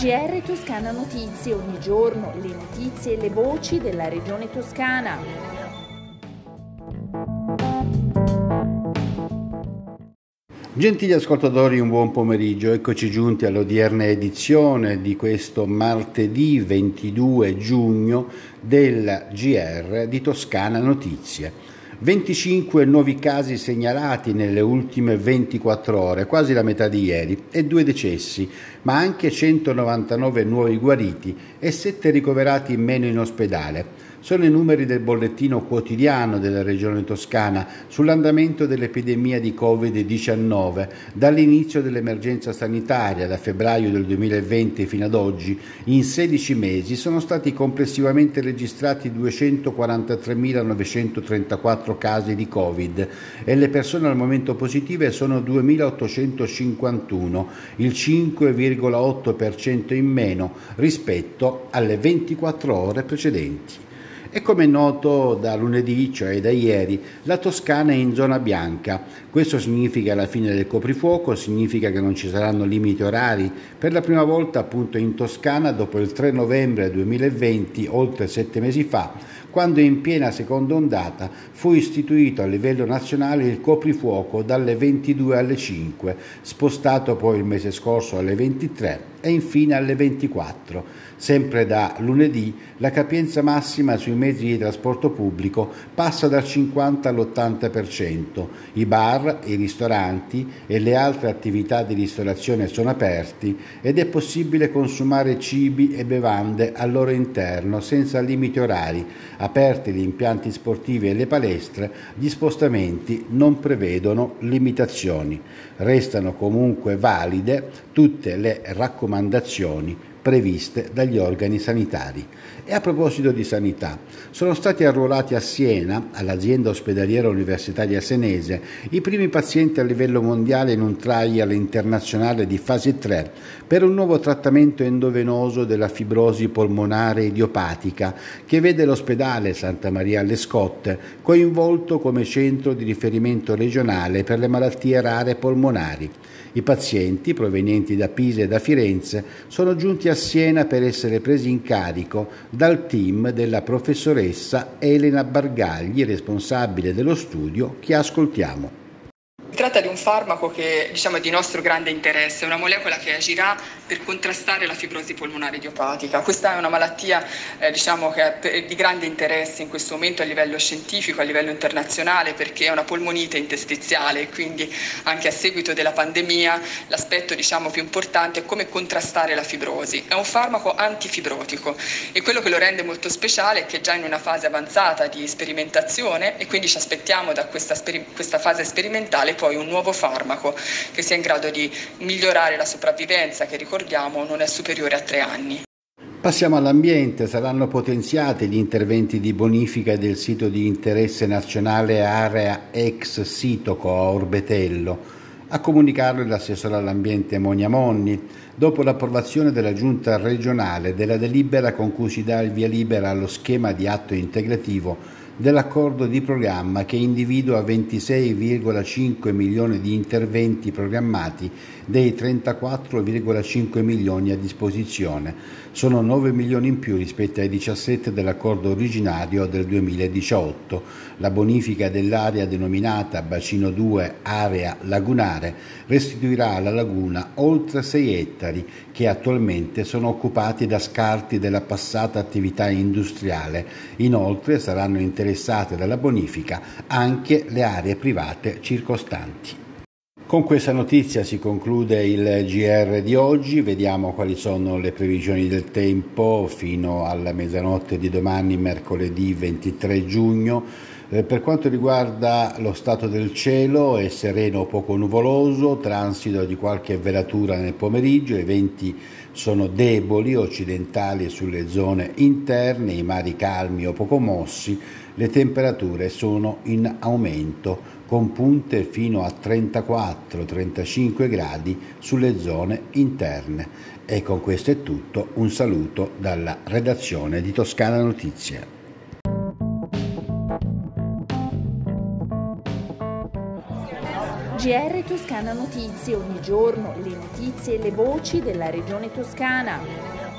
GR Toscana Notizie, ogni giorno le notizie e le voci della regione toscana. Gentili ascoltatori, un buon pomeriggio. Eccoci giunti all'odierna edizione di questo martedì 22 giugno del GR di Toscana Notizie. 25 nuovi casi segnalati nelle ultime 24 ore, quasi la metà di ieri, e due decessi, ma anche 199 nuovi guariti e 7 ricoverati in meno in ospedale. Sono i numeri del bollettino quotidiano della Regione Toscana sull'andamento dell'epidemia di Covid-19 dall'inizio dell'emergenza sanitaria da febbraio del 2020 fino ad oggi. In 16 mesi sono stati complessivamente registrati 243.934 casi di Covid e le persone al momento positive sono 2.851, il 5,8% in meno rispetto alle 24 ore precedenti. E come è noto da lunedì, cioè da ieri, la Toscana è in zona bianca. Questo significa la fine del coprifuoco, significa che non ci saranno limiti orari. Per la prima volta appunto in Toscana, dopo il 3 novembre 2020, oltre sette mesi fa, quando in piena seconda ondata fu istituito a livello nazionale il coprifuoco dalle 22 alle 5, spostato poi il mese scorso alle 23 e infine alle 24. Sempre da lunedì la capienza massima sui mezzi di trasporto pubblico passa dal 50 all'80%. I bar, i ristoranti e le altre attività di ristorazione sono aperti ed è possibile consumare cibi e bevande al loro interno senza limiti orari. Aperti gli impianti sportivi e le palestre, gli spostamenti non prevedono limitazioni. Restano comunque valide tutte le raccomandazioni raccomandazioni previste dagli organi sanitari. E a proposito di sanità, sono stati arruolati a Siena, all'azienda ospedaliera universitaria senese, i primi pazienti a livello mondiale in un trial internazionale di fase 3 per un nuovo trattamento endovenoso della fibrosi polmonare idiopatica che vede l'ospedale Santa Maria alle Scotte coinvolto come centro di riferimento regionale per le malattie rare polmonari. I pazienti provenienti da Pisa e da Firenze sono giunti Siena per essere presi in carico dal team della professoressa Elena Bargagli, responsabile dello studio che ascoltiamo tratta di un farmaco che diciamo, è di nostro grande interesse, una molecola che agirà per contrastare la fibrosi polmonare idiopatica. Questa è una malattia eh, diciamo, che è di grande interesse in questo momento a livello scientifico, a livello internazionale, perché è una polmonite interstiziale e quindi anche a seguito della pandemia l'aspetto diciamo, più importante è come contrastare la fibrosi. È un farmaco antifibrotico e quello che lo rende molto speciale è che è già in una fase avanzata di sperimentazione e quindi ci aspettiamo da questa, questa fase sperimentale poi poi un nuovo farmaco che sia in grado di migliorare la sopravvivenza, che ricordiamo non è superiore a tre anni. Passiamo all'ambiente, saranno potenziati gli interventi di bonifica del sito di interesse nazionale area ex Sitoco a Orbetello. A comunicarlo l'assessore all'ambiente Monia Monni, dopo l'approvazione della giunta regionale della delibera con cui si dà il via libera allo schema di atto integrativo dell'accordo di programma che individua 26,5 milioni di interventi programmati dei 34,5 milioni a disposizione. Sono 9 milioni in più rispetto ai 17 dell'accordo originario del 2018. La bonifica dell'area denominata Bacino 2 Area Lagunare restituirà alla laguna oltre 6 ettari che attualmente sono occupati da scarti della passata attività industriale. Inoltre saranno interessate dalla bonifica anche le aree private circostanti. Con questa notizia si conclude il GR di oggi, vediamo quali sono le previsioni del tempo fino alla mezzanotte di domani, mercoledì 23 giugno. Eh, per quanto riguarda lo stato del cielo è sereno o poco nuvoloso, transito di qualche velatura nel pomeriggio, i venti sono deboli, occidentali sulle zone interne, i mari calmi o poco mossi, le temperature sono in aumento con punte fino a 34-35 gradi sulle zone interne. E con questo è tutto, un saluto dalla redazione di Toscana Notizie. GR Toscana Notizie, ogni giorno le notizie e le voci della regione toscana.